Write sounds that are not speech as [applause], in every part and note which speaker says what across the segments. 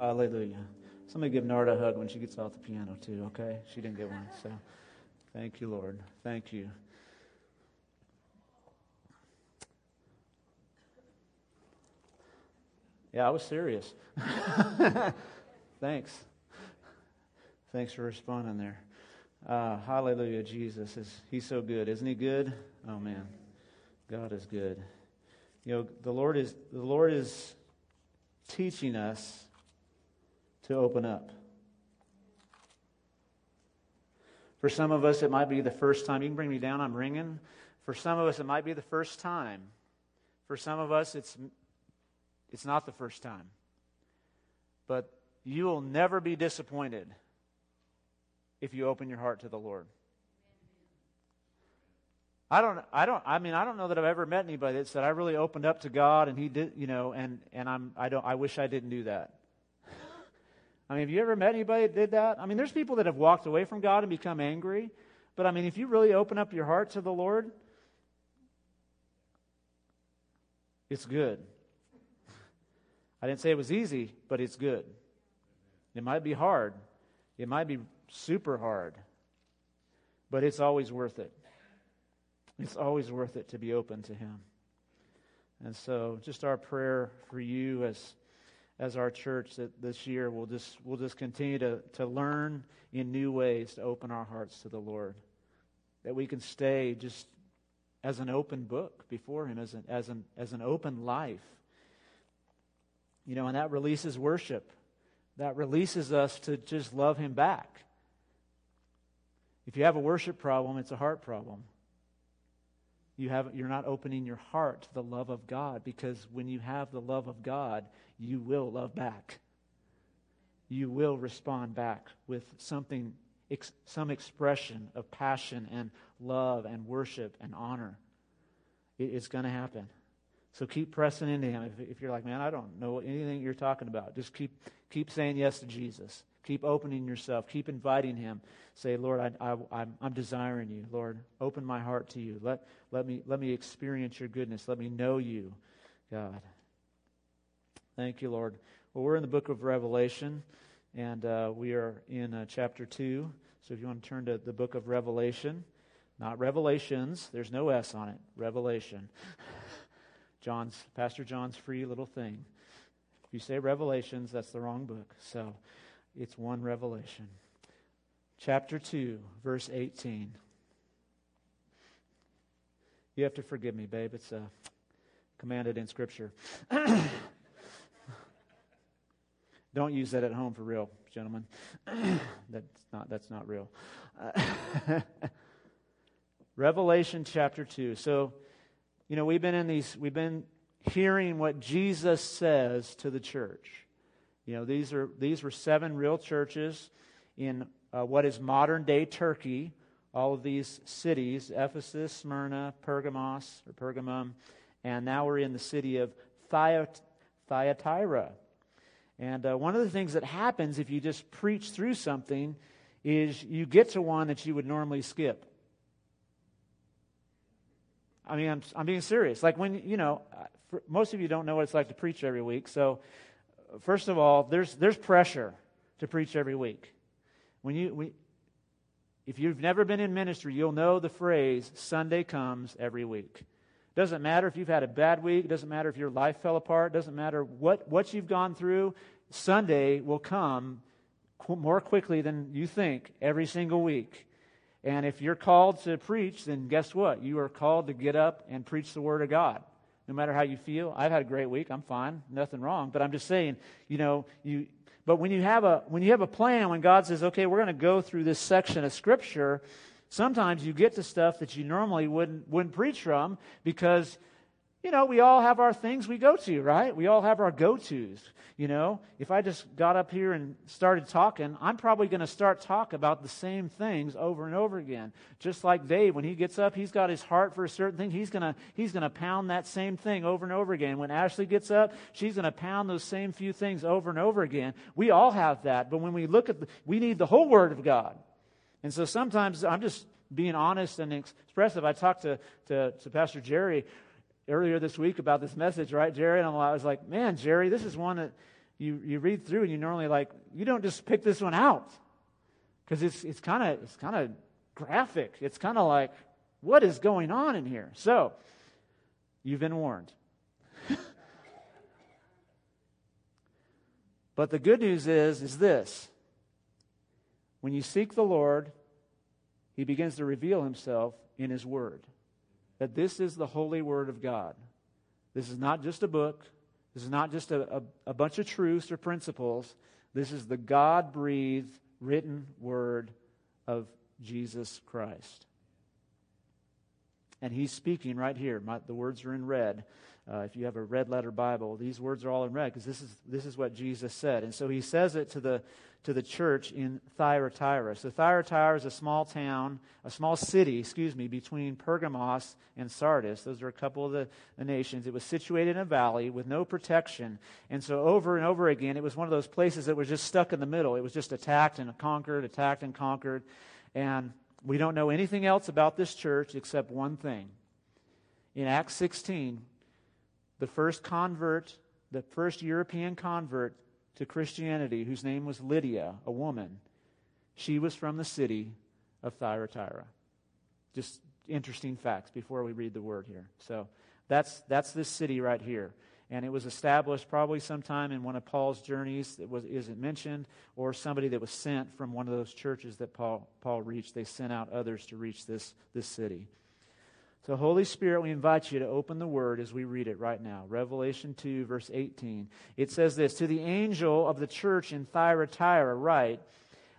Speaker 1: Hallelujah. Somebody give Narda a hug when she gets off the piano, too, okay? She didn't get one, so thank you, Lord. Thank you. Yeah, I was serious. [laughs] Thanks. Thanks for responding there. Uh, hallelujah, Jesus is He's so good, isn't He good? Oh man, God is good. You know, the Lord is the Lord is teaching us to open up. For some of us, it might be the first time. You can bring me down. I'm ringing. For some of us, it might be the first time. For some of us, it's it's not the first time. But you will never be disappointed if you open your heart to the Lord. I don't, I don't, I mean, I don't know that I've ever met anybody that said I really opened up to God and He did, you know, and, and I'm, I don't, I wish I didn't do that. I mean, have you ever met anybody that did that? I mean, there's people that have walked away from God and become angry, but I mean, if you really open up your heart to the Lord, it's good. I didn't say it was easy, but it's good. It might be hard. It might be super hard, but it's always worth it. It's always worth it to be open to Him. And so, just our prayer for you as as our church that this year we'll just we'll just continue to, to learn in new ways to open our hearts to the Lord. That we can stay just as an open book before Him, as an as an as an open life. You know, and that releases worship. That releases us to just love Him back. If you have a worship problem, it's a heart problem. You have, you're not opening your heart to the love of God because when you have the love of God, you will love back. You will respond back with something, ex, some expression of passion and love and worship and honor. It, it's going to happen. So keep pressing into Him. If, if, you're like, man, I don't know anything you're talking about, just keep, keep saying yes to Jesus. Keep opening yourself. Keep inviting Him. Say, Lord, I, I'm desiring you. Lord, open my heart to you. Let, let, me, let me experience your goodness. Let me know you, God. Thank you, Lord. Well, we're in the book of Revelation, and uh, we are in uh, chapter 2. So if you want to turn to the book of Revelation, not Revelations, there's no S on it, Revelation. [laughs] John's, Pastor John's free little thing. If you say Revelations, that's the wrong book. So it's one revelation. Chapter 2, verse 18. You have to forgive me, babe. It's uh, commanded in Scripture. [coughs] Don't use that at home for real, gentlemen. [coughs] that's not that's not real. [laughs] Revelation chapter 2. So, you know, we've been in these we've been hearing what Jesus says to the church. You know, these, are, these were seven real churches in uh, what is modern day Turkey. All of these cities Ephesus, Smyrna, Pergamos, or Pergamum, and now we're in the city of Thyatira. And uh, one of the things that happens if you just preach through something is you get to one that you would normally skip. I mean, I'm, I'm being serious. Like when, you know, most of you don't know what it's like to preach every week. So first of all, there's, there's pressure to preach every week. When you, we, if you've never been in ministry, you'll know the phrase, Sunday comes every week. Doesn't matter if you've had a bad week, doesn't matter if your life fell apart, doesn't matter what, what you've gone through, Sunday will come qu- more quickly than you think every single week. And if you're called to preach, then guess what? You are called to get up and preach the Word of God no matter how you feel. I've had a great week. I'm fine. Nothing wrong. But I'm just saying, you know, you but when you have a when you have a plan, when God says, "Okay, we're going to go through this section of scripture," sometimes you get to stuff that you normally wouldn't wouldn't preach from because you know, we all have our things we go to, right? We all have our go tos. You know, if I just got up here and started talking, I'm probably going to start talk about the same things over and over again. Just like Dave, when he gets up, he's got his heart for a certain thing. He's going to he's going to pound that same thing over and over again. When Ashley gets up, she's going to pound those same few things over and over again. We all have that, but when we look at, the, we need the whole Word of God. And so sometimes I'm just being honest and expressive. I talked to, to, to Pastor Jerry earlier this week about this message, right, Jerry? And I was like, man, Jerry, this is one that, you, you read through and you normally like, you don't just pick this one out. Because it's, it's kind of it's kind of graphic. It's kind of like, what is going on in here? So, you've been warned. [laughs] but the good news is, is this. When you seek the Lord, He begins to reveal Himself in His Word. That this is the holy Word of God. This is not just a book. This is not just a, a, a bunch of truths or principles. This is the God breathed, written Word of Jesus Christ. And he's speaking right here. My, the words are in red. Uh, if you have a red letter Bible, these words are all in red because this is, this is what Jesus said. And so he says it to the, to the church in Thyatira. So Thyatira is a small town, a small city, excuse me, between Pergamos and Sardis. Those are a couple of the, the nations. It was situated in a valley with no protection. And so over and over again, it was one of those places that was just stuck in the middle. It was just attacked and conquered, attacked and conquered. And we don't know anything else about this church except one thing. In Acts 16, the first convert, the first European convert to Christianity, whose name was Lydia, a woman, she was from the city of Thyatira. Just interesting facts before we read the word here. So that's, that's this city right here and it was established probably sometime in one of Paul's journeys that was isn't mentioned, or somebody that was sent from one of those churches that Paul Paul reached. They sent out others to reach this this city. So, Holy Spirit, we invite you to open the word as we read it right now. Revelation 2, verse 18. It says this To the angel of the church in Thyatira, write,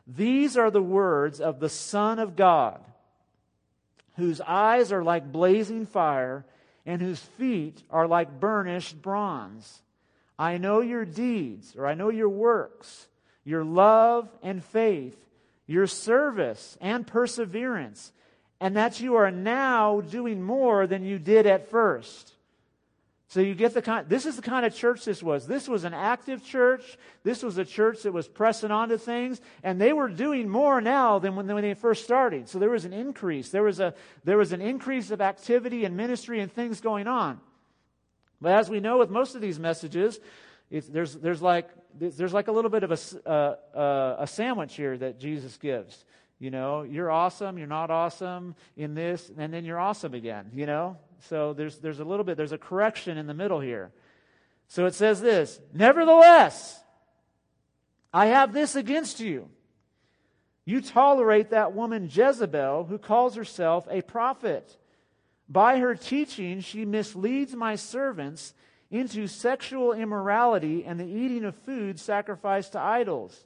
Speaker 1: These are the words of the Son of God, whose eyes are like blazing fire and whose feet are like burnished bronze. I know your deeds, or I know your works, your love and faith, your service and perseverance, and that you are now doing more than you did at first. So you get the kind, this is the kind of church this was. This was an active church. This was a church that was pressing on to things, and they were doing more now than when, when they first started. So there was an increase. There was a, there was an increase of activity and ministry and things going on. But as we know with most of these messages, there's, there's, like, there's like a little bit of a, uh, uh, a sandwich here that Jesus gives. You know, you're awesome, you're not awesome in this, and then you're awesome again, you know? So there's, there's a little bit, there's a correction in the middle here. So it says this Nevertheless, I have this against you. You tolerate that woman Jezebel, who calls herself a prophet. By her teaching, she misleads my servants into sexual immorality and the eating of food sacrificed to idols.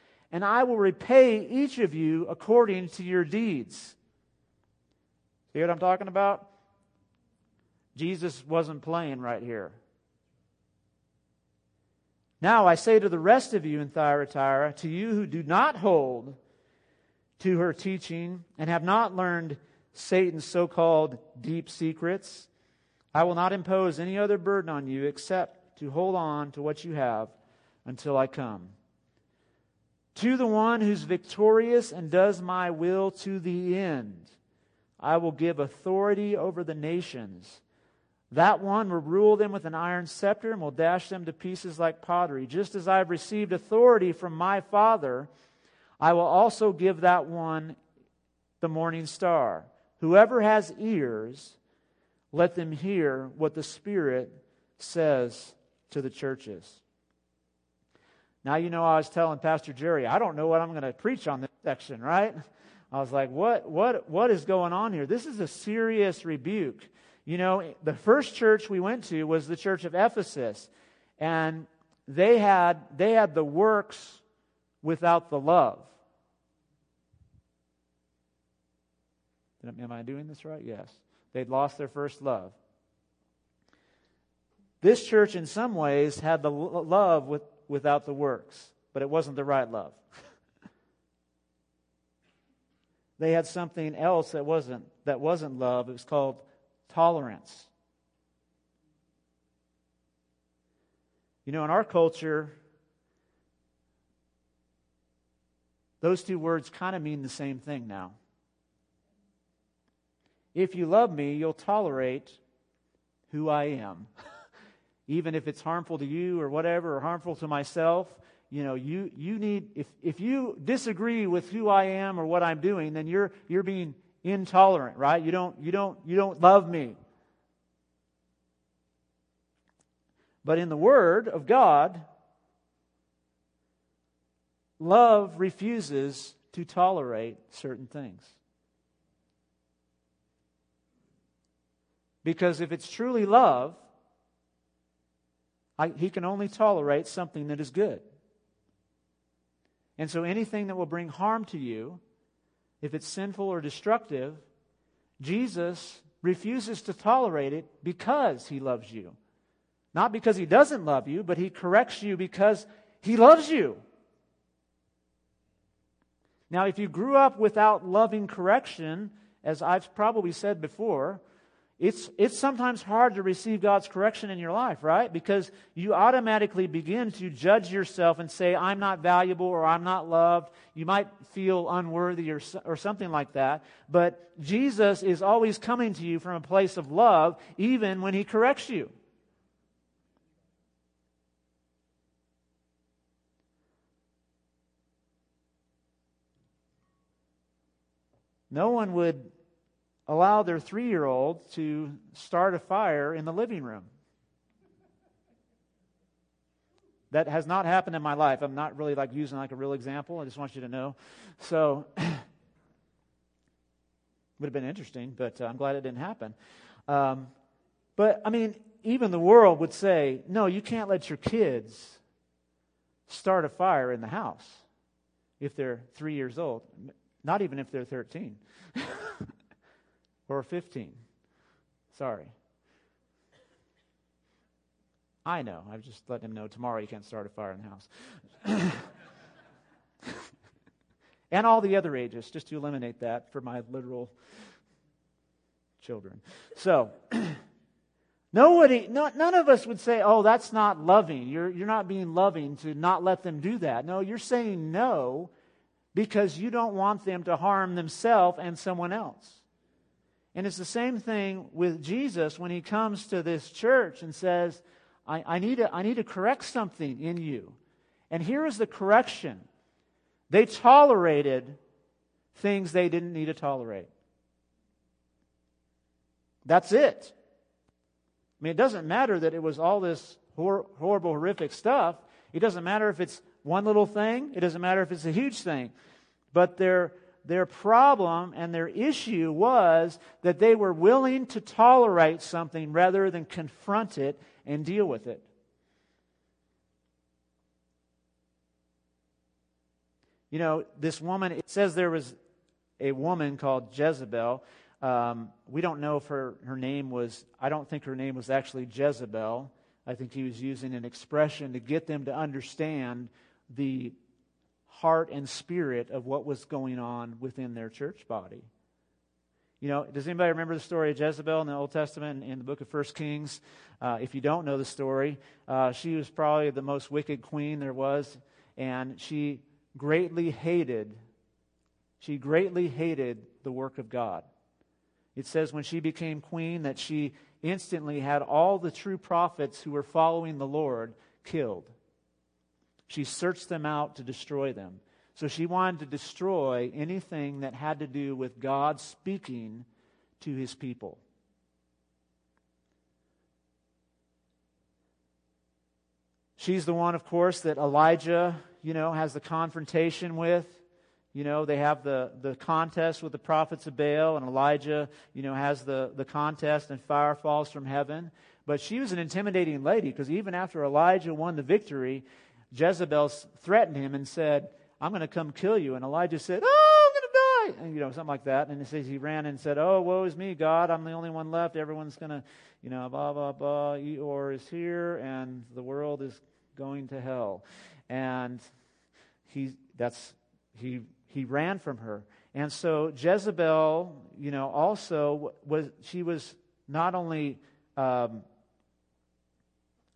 Speaker 1: and I will repay each of you according to your deeds. See what I'm talking about? Jesus wasn't playing right here. Now I say to the rest of you in Thyatira, to you who do not hold to her teaching and have not learned Satan's so called deep secrets, I will not impose any other burden on you except to hold on to what you have until I come. To the one who's victorious and does my will to the end, I will give authority over the nations that one will rule them with an iron scepter and will dash them to pieces like pottery. Just as I have received authority from my Father, I will also give that one the morning star. Whoever has ears, let them hear what the Spirit says to the churches. Now, you know, I was telling Pastor Jerry, I don't know what I'm going to preach on this section, right? I was like, what, what, what is going on here? This is a serious rebuke. You know, the first church we went to was the church of Ephesus, and they had, they had the works without the love. Am I doing this right? Yes. They'd lost their first love. This church, in some ways, had the love with, without the works, but it wasn't the right love. [laughs] they had something else that wasn't, that wasn't love. It was called tolerance. You know, in our culture, those two words kind of mean the same thing now. If you love me, you'll tolerate who I am. [laughs] Even if it's harmful to you or whatever, or harmful to myself, you know, you, you need, if, if you disagree with who I am or what I'm doing, then you're, you're being intolerant, right? You don't, you don't, you don't love me. But in the Word of God, love refuses to tolerate certain things. Because if it's truly love, I, he can only tolerate something that is good. And so anything that will bring harm to you, if it's sinful or destructive, Jesus refuses to tolerate it because he loves you. Not because he doesn't love you, but he corrects you because he loves you. Now, if you grew up without loving correction, as I've probably said before, it's, it's sometimes hard to receive God's correction in your life, right? Because you automatically begin to judge yourself and say, I'm not valuable or I'm not loved. You might feel unworthy or, or something like that. But Jesus is always coming to you from a place of love, even when he corrects you. No one would allow their three year old to start a fire in the living room. That has not happened in my life. I'm not really like using like a real example. I just want you to know. So, [clears throat] would have been interesting, but uh, I'm glad it didn't happen. Um, but I mean, even the world would say, no, you can't let your kids start a fire in the house if they're three years old, not even if they're 13. [laughs] or 15. Sorry. I know. I've just let him know tomorrow you can't start a fire in the house. [laughs] and all the other ages, just to eliminate that for my literal children. So, [clears throat] nobody, no, none of us would say, oh, that's not loving. You're, you're not being loving to not let them do that. No, you're saying no because you don't want them to harm themselves and someone else. And it's the same thing with Jesus when he comes to this church and says, I, I, need, to, I need to correct something in you. And here is the correction they tolerated things they didn't need to tolerate. That's it. I mean, it doesn't matter that it was all this hor- horrible, horrific stuff. It doesn't matter if it's one little thing, it doesn't matter if it's a huge thing. But there their problem and their issue was that they were willing to tolerate something rather than confront it and deal with it. You know, this woman, it says there was a woman called Jezebel. Um, we don't know if her, her name was, I don't think her name was actually Jezebel. I think he was using an expression to get them to understand the heart and spirit of what was going on within their church body. You know, does anybody remember the story of Jezebel in the Old Testament in the book of First Kings? Uh, if you don't know the story, uh, she was probably the most wicked queen there was, and she greatly hated, she greatly hated the work of God. It says when she became queen that she instantly had all the true prophets who were following the Lord killed. She searched them out to destroy them. So she wanted to destroy anything that had to do with God speaking to his people. She's the one, of course, that Elijah, you know, has the confrontation with. You know, they have the, the contest with the prophets of Baal, and Elijah, you know, has the, the contest, and fire falls from heaven. But she was an intimidating lady because even after Elijah won the victory, Jezebel threatened him and said, I'm going to come kill you. And Elijah said, Oh, I'm going to die. And, you know, something like that. And it says he ran and said, Oh, woe is me, God. I'm the only one left. Everyone's going to, you know, blah, blah, blah. Eeyore is here and the world is going to hell. And he, that's, he, he ran from her. And so Jezebel, you know, also was she was not only um,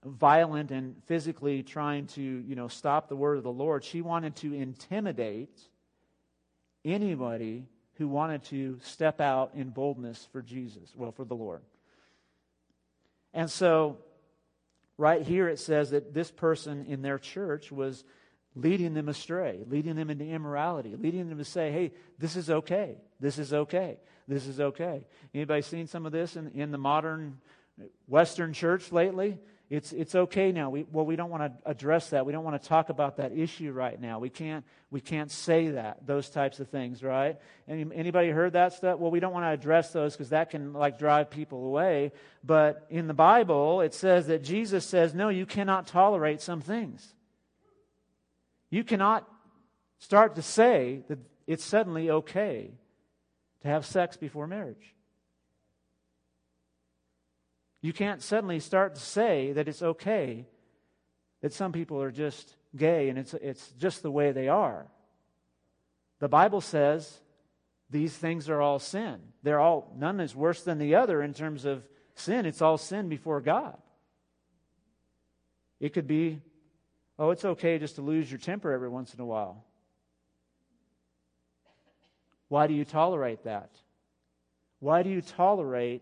Speaker 1: violent and physically trying to, you know, stop the word of the Lord, she wanted to intimidate anybody who wanted to step out in boldness for Jesus, well, for the Lord. And so, right here it says that this person in their church was leading them astray, leading them into immorality, leading them to say, hey, this is okay. This is okay. This is okay. Anybody seen some of this in, in the modern Western church lately? It's, it's okay now. We, well, we don't want to address that. We don't want to talk about that issue right now. We can't, we can't say that, those types of things, right? Any, anybody heard that stuff? Well, we don't want to address those because that can like drive people away. But in the Bible, it says that Jesus says, no, you cannot tolerate some things. You cannot start to say that it's suddenly okay to have sex before marriage. You can't suddenly start to say that it's okay that some people are just gay and it's, it's just the way they are. The Bible says these things are all sin. They're all, none is worse than the other in terms of sin. It's all sin before God. It could be, oh, it's okay just to lose your temper every once in a while. Why do you tolerate that? Why do you tolerate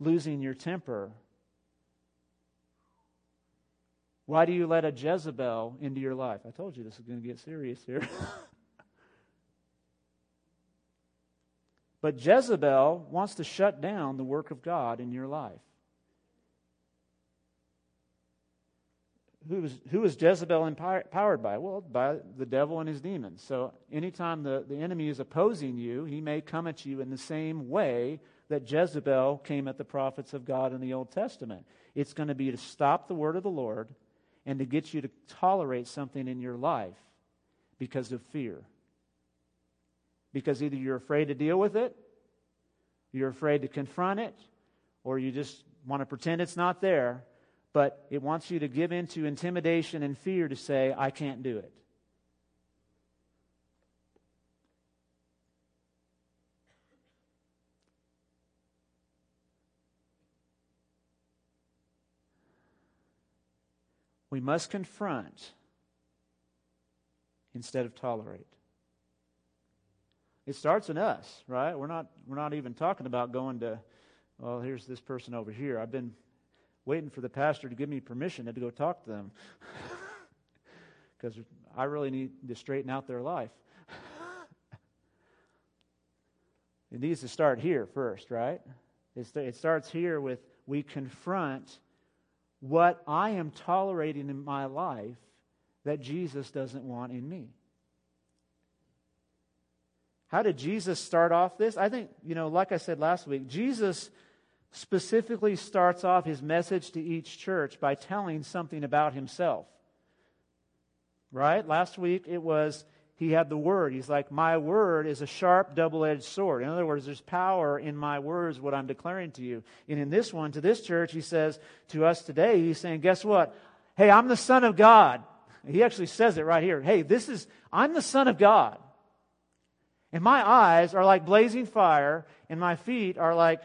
Speaker 1: losing your temper? Why do you let a Jezebel into your life? I told you this is going to get serious here. [laughs] but Jezebel wants to shut down the work of God in your life. Who is, who is Jezebel empowered by? Well, by the devil and his demons. So anytime the, the enemy is opposing you, he may come at you in the same way that Jezebel came at the prophets of God in the Old Testament. It's going to be to stop the word of the Lord and to get you to tolerate something in your life because of fear. Because either you're afraid to deal with it, you're afraid to confront it, or you just want to pretend it's not there, but it wants you to give in to intimidation and fear to say, I can't do it. We must confront instead of tolerate. It starts in us, right? We're not, we're not even talking about going to, well, here's this person over here. I've been waiting for the pastor to give me permission to go talk to them [laughs] because I really need to straighten out their life. [laughs] it needs to start here first, right? It starts here with we confront what I am tolerating in my life that Jesus doesn't want in me. How did Jesus start off this? I think, you know, like I said last week, Jesus specifically starts off his message to each church by telling something about himself. Right? Last week it was he had the word. He's like, My word is a sharp, double edged sword. In other words, there's power in my words, what I'm declaring to you. And in this one, to this church, he says to us today, he's saying, Guess what? Hey, I'm the Son of God. He actually says it right here. Hey, this is, I'm the Son of God. And my eyes are like blazing fire, and my feet are like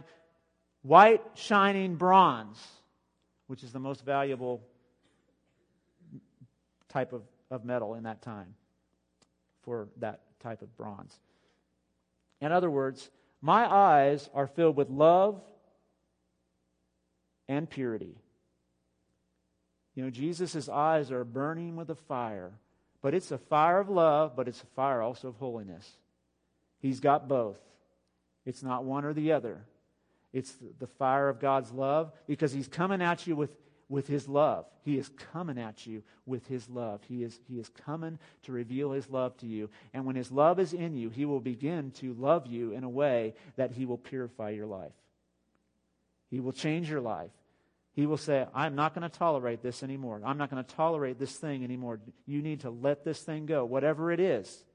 Speaker 1: white, shining bronze, which is the most valuable type of, of metal in that time for that type of bronze. In other words, my eyes are filled with love and purity. You know, Jesus' eyes are burning with a fire, but it's a fire of love, but it's a fire also of holiness. He's got both. It's not one or the other. It's the fire of God's love because He's coming at you with with his love. He is coming at you with his love. He is, he is coming to reveal his love to you. And when his love is in you, he will begin to love you in a way that he will purify your life. He will change your life. He will say, I'm not going to tolerate this anymore. I'm not going to tolerate this thing anymore. You need to let this thing go, whatever it is.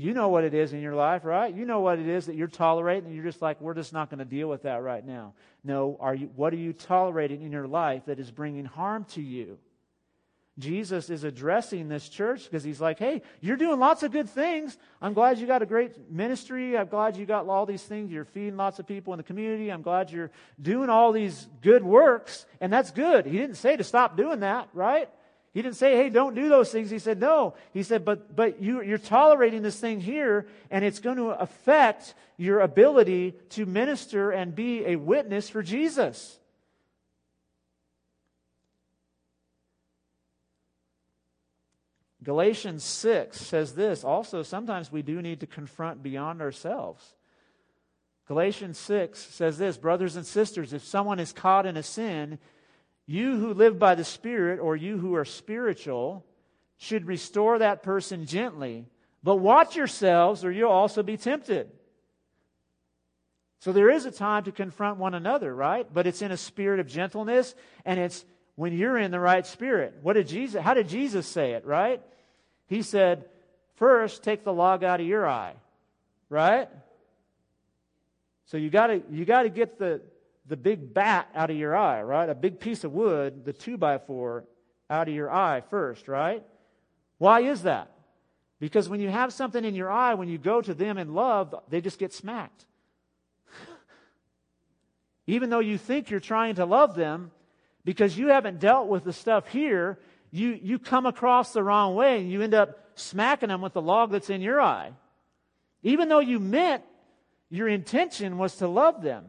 Speaker 1: You know what it is in your life, right? You know what it is that you're tolerating, and you're just like, we're just not going to deal with that right now. No, are you, what are you tolerating in your life that is bringing harm to you? Jesus is addressing this church because he's like, hey, you're doing lots of good things. I'm glad you got a great ministry. I'm glad you got all these things. You're feeding lots of people in the community. I'm glad you're doing all these good works. And that's good. He didn't say to stop doing that, right? He didn't say, hey, don't do those things. He said, no. He said, but, but you, you're tolerating this thing here, and it's going to affect your ability to minister and be a witness for Jesus. Galatians 6 says this also, sometimes we do need to confront beyond ourselves. Galatians 6 says this Brothers and sisters, if someone is caught in a sin, you who live by the Spirit, or you who are spiritual, should restore that person gently. But watch yourselves, or you'll also be tempted. So there is a time to confront one another, right? But it's in a spirit of gentleness, and it's when you're in the right spirit. What did Jesus, how did Jesus say it, right? He said, first take the log out of your eye, right? So you gotta, you gotta get the, the big bat out of your eye, right? A big piece of wood, the two by four, out of your eye first, right? Why is that? Because when you have something in your eye, when you go to them in love, they just get smacked. [laughs] Even though you think you're trying to love them, because you haven't dealt with the stuff here, you, you come across the wrong way and you end up smacking them with the log that's in your eye. Even though you meant your intention was to love them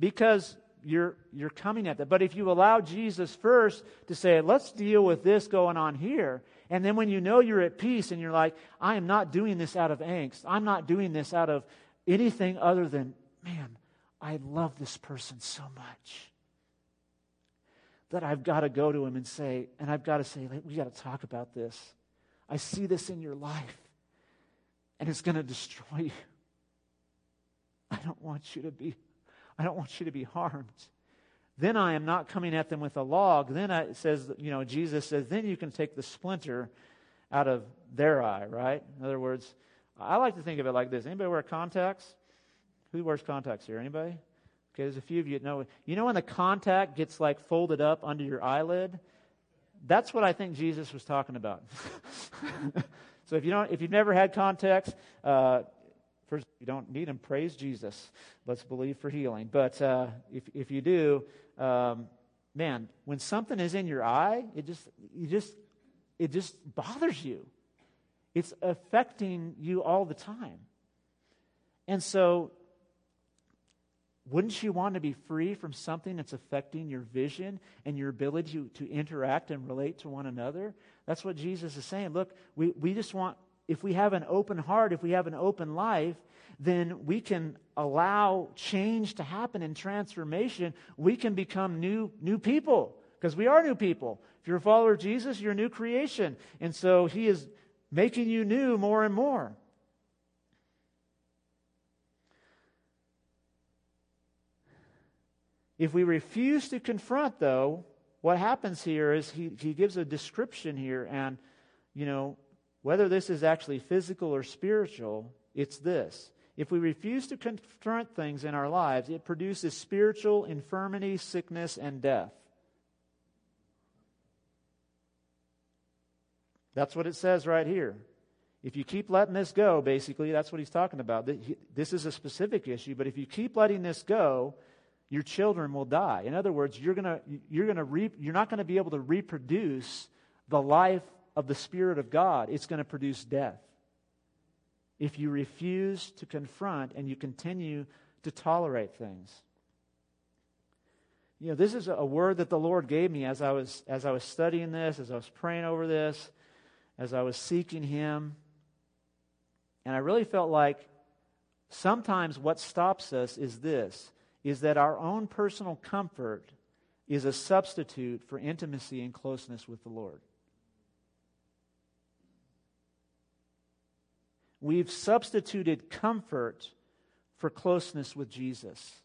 Speaker 1: because you're, you're coming at that. But if you allow Jesus first to say, let's deal with this going on here, and then when you know you're at peace and you're like, I am not doing this out of angst, I'm not doing this out of anything other than, man, I love this person so much that I've got to go to him and say, and I've got to say, we got to talk about this. I see this in your life, and it's going to destroy you. I don't want you to be, I don't want you to be harmed. Then I am not coming at them with a log. Then I, says, you know, Jesus says, then you can take the splinter out of their eye, right? In other words, I like to think of it like this. Anybody wear contacts? Who wears contacts here? Anybody? Okay, there's a few of you that know. You know when the contact gets like folded up under your eyelid? That's what I think Jesus was talking about. [laughs] so if you don't, if you've never had contacts, uh, first you don't need them. Praise Jesus. Let's believe for healing. But uh, if if you do, um, man, when something is in your eye, it just you just it just bothers you. It's affecting you all the time. And so wouldn't you want to be free from something that's affecting your vision and your ability to, to interact and relate to one another? That's what Jesus is saying. Look, we, we just want, if we have an open heart, if we have an open life, then we can allow change to happen and transformation. We can become new, new people because we are new people. If you're a follower of Jesus, you're a new creation. And so he is making you new more and more. If we refuse to confront, though, what happens here is he, he gives a description here, and, you know, whether this is actually physical or spiritual, it's this. If we refuse to confront things in our lives, it produces spiritual infirmity, sickness, and death. That's what it says right here. If you keep letting this go, basically, that's what he's talking about. This is a specific issue, but if you keep letting this go, your children will die. In other words, you're gonna you're gonna re, you're not going to be able to reproduce the life of the Spirit of God. It's going to produce death. If you refuse to confront and you continue to tolerate things. You know, this is a word that the Lord gave me as I was as I was studying this, as I was praying over this, as I was seeking Him. And I really felt like sometimes what stops us is this is that our own personal comfort is a substitute for intimacy and closeness with the Lord. We've substituted comfort for closeness with Jesus.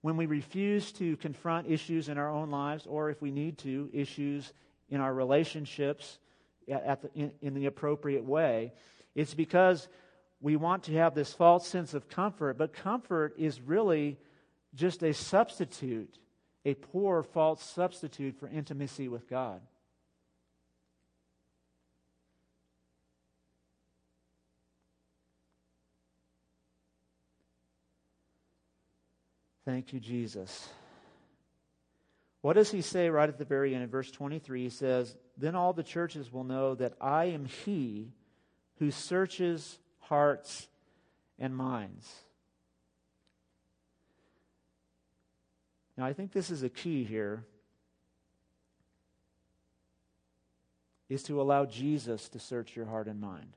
Speaker 1: When we refuse to confront issues in our own lives, or if we need to, issues in our relationships at the, in, in the appropriate way, it's because we want to have this false sense of comfort, but comfort is really just a substitute, a poor, false substitute for intimacy with God. Thank you, Jesus. What does he say right at the very end? In verse 23, he says, Then all the churches will know that I am he who searches hearts and minds. Now, I think this is a key here is to allow Jesus to search your heart and mind.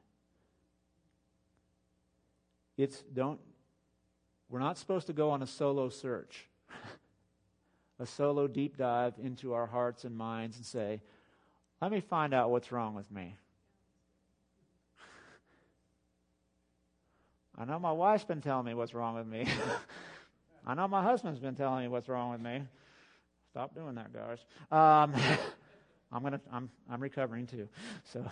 Speaker 1: It's don't we're not supposed to go on a solo search. [laughs] a solo deep dive into our hearts and minds and say, "Let me find out what's wrong with me." [laughs] I know my wife's been telling me what's wrong with me. [laughs] I know my husband's been telling me what's wrong with me. Stop doing that, guys. Um, I'm gonna. I'm. I'm recovering too. So.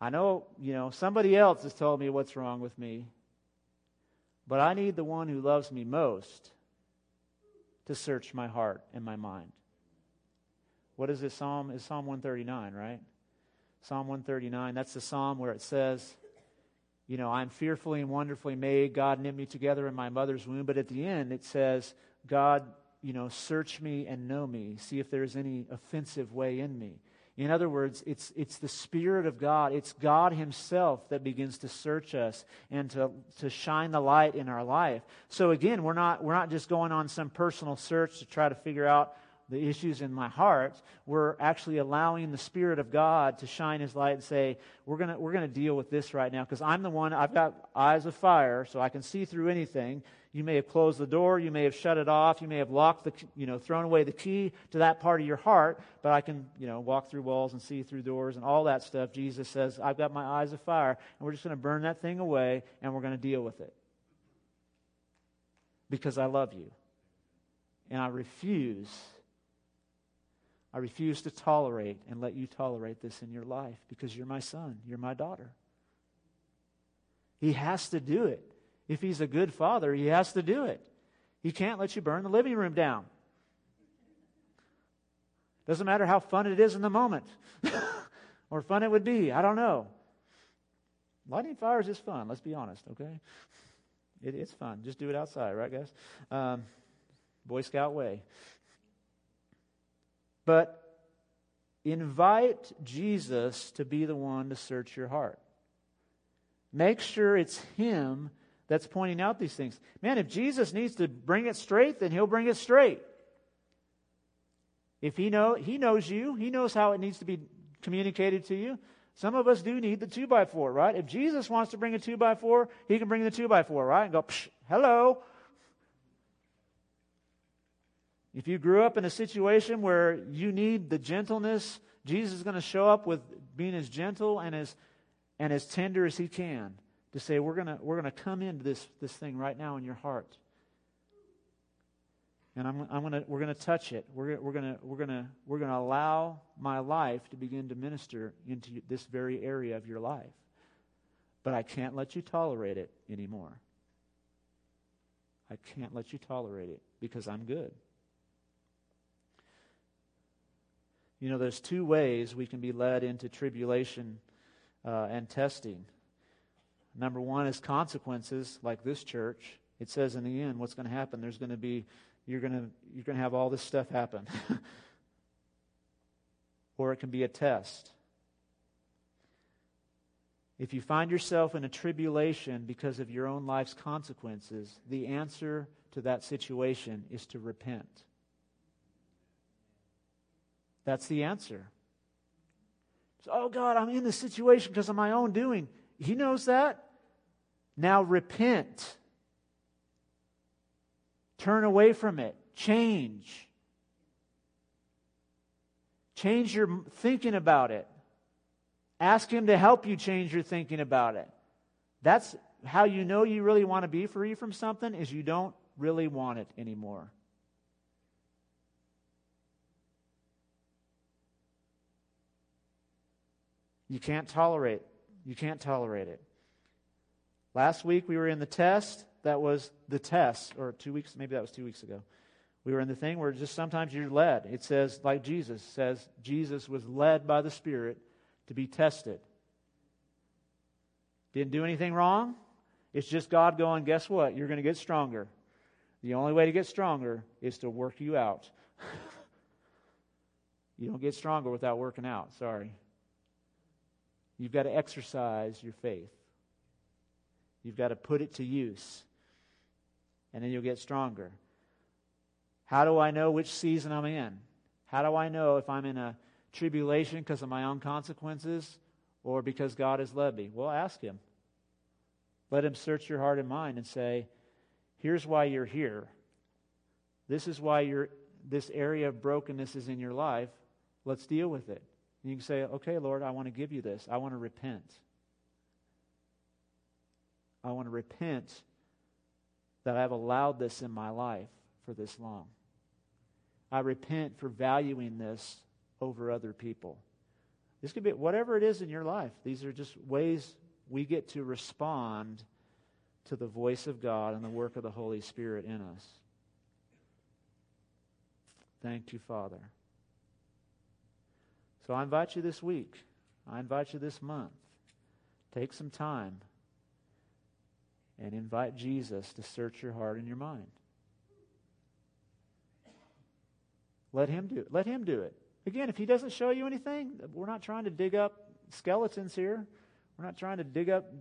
Speaker 1: I know, you know, somebody else has told me what's wrong with me, but I need the one who loves me most to search my heart and my mind. What is this psalm? Is Psalm 139, right? Psalm 139, that's the psalm where it says, you know, I'm fearfully and wonderfully made. God knit me together in my mother's womb. But at the end, it says, God, you know, search me and know me. See if there's any offensive way in me. In other words, it's, it's the Spirit of God. It's God Himself that begins to search us and to, to shine the light in our life. So again, we're not, we're not just going on some personal search to try to figure out the issues in my heart, we're actually allowing the Spirit of God to shine His light and say, we're going we're gonna deal with this right now because I'm the one, I've got eyes of fire, so I can see through anything. You may have closed the door, you may have shut it off, you may have locked the, you know, thrown away the key to that part of your heart, but I can, you know, walk through walls and see through doors and all that stuff. Jesus says, I've got my eyes of fire, and we're just going to burn that thing away and we're going to deal with it. Because I love you. And I refuse I refuse to tolerate and let you tolerate this in your life because you're my son, you're my daughter. He has to do it. If he's a good father, he has to do it. He can't let you burn the living room down. Doesn't matter how fun it is in the moment [laughs] or fun it would be. I don't know. Lighting fires is fun, let's be honest, okay? It, it's fun. Just do it outside, right, guys? Um, Boy Scout way. But invite Jesus to be the one to search your heart. Make sure it's Him that's pointing out these things. Man, if Jesus needs to bring it straight, then He'll bring it straight. If He know He knows you, He knows how it needs to be communicated to you. Some of us do need the two by four, right? If Jesus wants to bring a two by four, He can bring the two by four, right? And go, hello. If you grew up in a situation where you need the gentleness, Jesus is going to show up with being as gentle and as and as tender as he can to say we're going we're to come into this this thing right now in your heart. And I'm, I'm gonna, we're going to touch it. We're, we're going we're gonna, we're gonna allow my life to begin to minister into this very area of your life. But I can't let you tolerate it anymore. I can't let you tolerate it because I'm good. You know, there's two ways we can be led into tribulation uh, and testing. Number one is consequences, like this church. It says in the end, what's going to happen? There's going to be, you're going to, you're going to have all this stuff happen. [laughs] or it can be a test. If you find yourself in a tribulation because of your own life's consequences, the answer to that situation is to repent. That's the answer. So, oh God, I'm in this situation because of my own doing. He knows that. Now repent. Turn away from it. Change. Change your thinking about it. Ask Him to help you change your thinking about it. That's how you know you really want to be free from something is you don't really want it anymore. You can't tolerate. You can't tolerate it. Last week we were in the test. That was the test, or two weeks, maybe that was two weeks ago. We were in the thing where just sometimes you're led. It says, like Jesus says, Jesus was led by the Spirit to be tested. Didn't do anything wrong. It's just God going, guess what? You're going to get stronger. The only way to get stronger is to work you out. [laughs] you don't get stronger without working out. Sorry. You've got to exercise your faith. You've got to put it to use. And then you'll get stronger. How do I know which season I'm in? How do I know if I'm in a tribulation because of my own consequences or because God has led me? Well, ask Him. Let Him search your heart and mind and say, here's why you're here. This is why you're, this area of brokenness is in your life. Let's deal with it. And you can say, okay, Lord, I want to give you this. I want to repent. I want to repent that I've allowed this in my life for this long. I repent for valuing this over other people. This could be whatever it is in your life. These are just ways we get to respond to the voice of God and the work of the Holy Spirit in us. Thank you, Father. So I invite you this week, I invite you this month, take some time and invite Jesus to search your heart and your mind. Let him do it. Let him do it. Again, if he doesn't show you anything, we're not trying to dig up skeletons here. We're not trying to dig up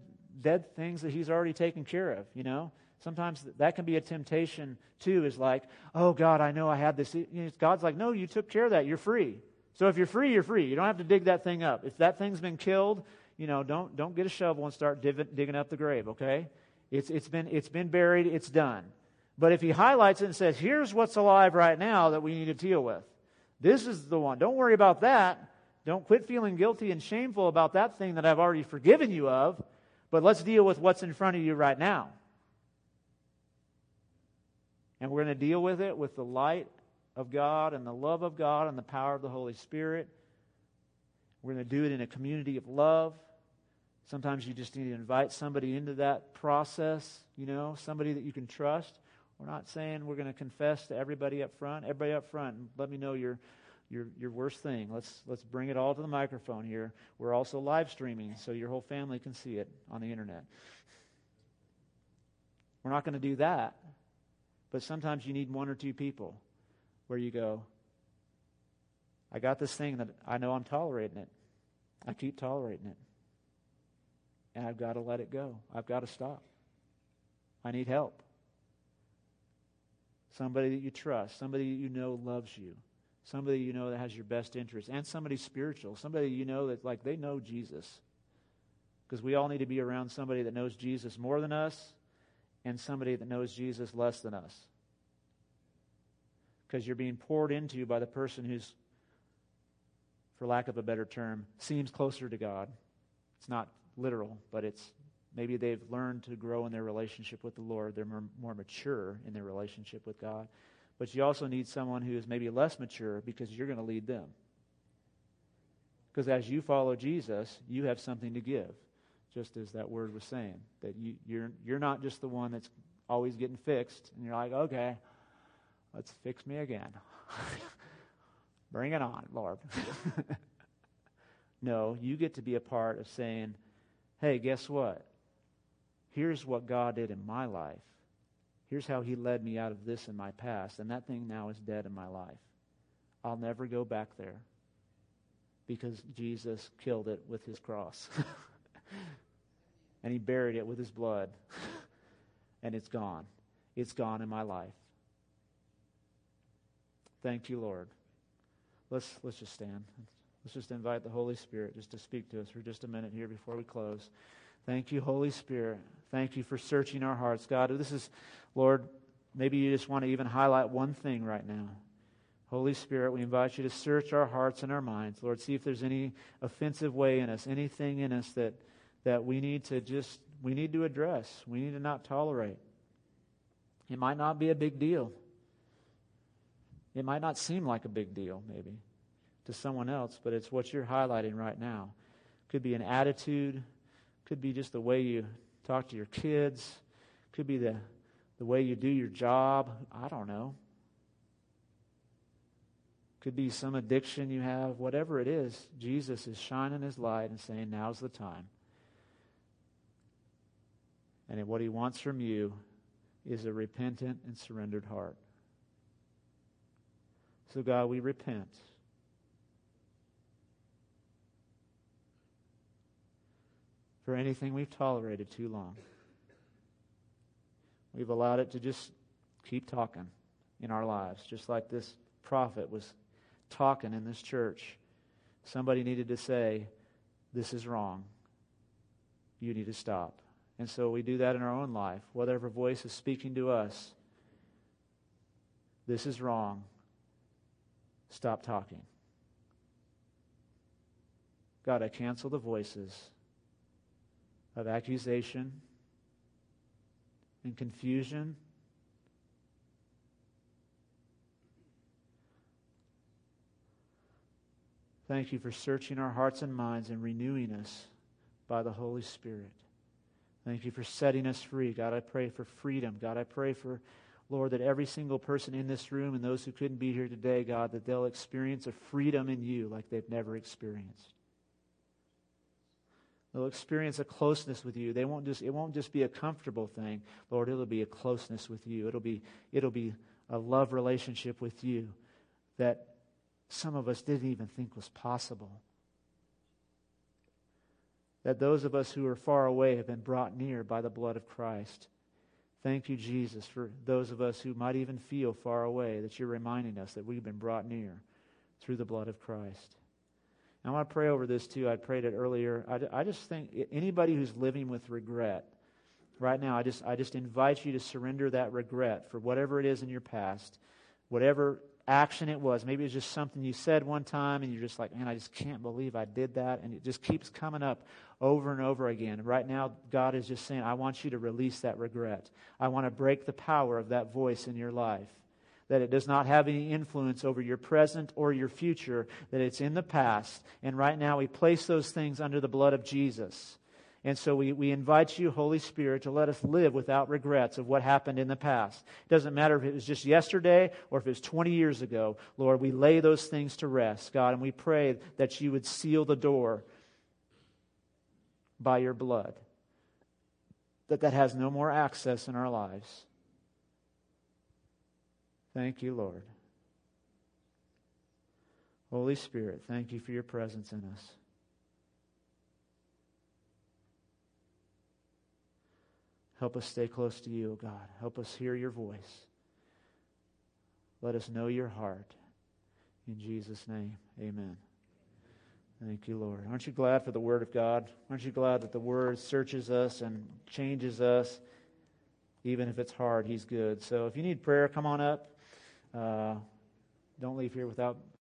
Speaker 1: dead things that he's already taken care of, you know? Sometimes that can be a temptation too, is like, oh God, I know I had this. God's like, no, you took care of that. You're free. So if you're free, you're free. You don't have to dig that thing up. If that thing's been killed, you know, don't, don't get a shovel and start digging up the grave, okay? It's, it's, been, it's been buried, it's done. But if he highlights it and says, here's what's alive right now that we need to deal with, this is the one. Don't worry about that. Don't quit feeling guilty and shameful about that thing that I've already forgiven you of, but let's deal with what's in front of you right now. And we're going to deal with it with the light of God and the love of God and the power of the Holy Spirit. We're going to do it in a community of love. Sometimes you just need to invite somebody into that process, you know, somebody that you can trust. We're not saying we're going to confess to everybody up front. Everybody up front, let me know your your your worst thing. Let's let's bring it all to the microphone here. We're also live streaming, so your whole family can see it on the internet. We're not going to do that, but sometimes you need one or two people where you go. I got this thing that I know I'm tolerating it. I keep tolerating it. And I've got to let it go. I've got to stop. I need help somebody that you trust, somebody that you know loves you, somebody you know that has your best interest, and somebody spiritual, somebody you know that like they know Jesus. Because we all need to be around somebody that knows Jesus more than us and somebody that knows Jesus less than us. Because you're being poured into by the person who's, for lack of a better term, seems closer to God. It's not literal, but it's Maybe they've learned to grow in their relationship with the Lord. They're more, mature in their relationship with God. But you also need someone who is maybe less mature because you're going to lead them. Because as you follow Jesus, you have something to give, just as that word was saying. That you, you're, you're not just the one that's always getting fixed, and you're like, okay, let's fix me again. [laughs] Bring it on, Lord. [laughs] no, you get to be a part of saying, hey, guess what? here's what God did in my life. Here's how He led me out of this in my past, and that thing now is dead in my life. I'll never go back there because Jesus killed it with His cross. [laughs] and He buried it with His blood. [laughs] and it's gone. It's gone in my life. Thank you, Lord. Let's, let's just stand. Let's just invite the Holy Spirit just to speak to us for just a minute here before we close. Thank you, Holy Spirit. Thank you for searching our hearts. God, this is, Lord, maybe you just want to even highlight one thing right now. Holy Spirit, we invite you to search our hearts and our minds. Lord, see if there's any offensive way in us, anything in us that, that we need to just, we need to address. We need to not tolerate. It might not be a big deal. It might not seem like a big deal, maybe, to someone else, but it's what you're highlighting right now. Could be an attitude, could be just the way you talk to your kids. Could be the, the way you do your job. I don't know. Could be some addiction you have. Whatever it is, Jesus is shining his light and saying, now's the time. And what He wants from you is a repentant and surrendered heart. So, God, we repent. For anything we've tolerated too long. We've allowed it to just keep talking in our lives, just like this prophet was talking in this church. Somebody needed to say, This is wrong. You need to stop. And so we do that in our own life. Whatever voice is speaking to us, this is wrong. Stop talking. God, I cancel the voices of accusation and confusion. Thank you for searching our hearts and minds and renewing us by the Holy Spirit. Thank you for setting us free. God, I pray for freedom. God, I pray for, Lord, that every single person in this room and those who couldn't be here today, God, that they'll experience a freedom in you like they've never experienced. They'll experience a closeness with you. They won't just, it won't just be a comfortable thing, Lord. It'll be a closeness with you. It'll be, it'll be a love relationship with you that some of us didn't even think was possible. That those of us who are far away have been brought near by the blood of Christ. Thank you, Jesus, for those of us who might even feel far away, that you're reminding us that we've been brought near through the blood of Christ. I want to pray over this too. I prayed it earlier. I, I just think anybody who's living with regret right now, I just, I just invite you to surrender that regret for whatever it is in your past, whatever action it was. Maybe it's just something you said one time and you're just like, man, I just can't believe I did that. And it just keeps coming up over and over again. Right now, God is just saying, I want you to release that regret. I want to break the power of that voice in your life that it does not have any influence over your present or your future, that it's in the past. And right now, we place those things under the blood of Jesus. And so we, we invite you, Holy Spirit, to let us live without regrets of what happened in the past. It doesn't matter if it was just yesterday or if it was 20 years ago. Lord, we lay those things to rest, God, and we pray that you would seal the door by your blood, that that has no more access in our lives. Thank you, Lord. Holy Spirit, thank you for your presence in us. Help us stay close to you, God. Help us hear your voice. Let us know your heart. In Jesus' name, amen. Thank you, Lord. Aren't you glad for the Word of God? Aren't you glad that the Word searches us and changes us? Even if it's hard, He's good. So if you need prayer, come on up. Uh, don't leave here without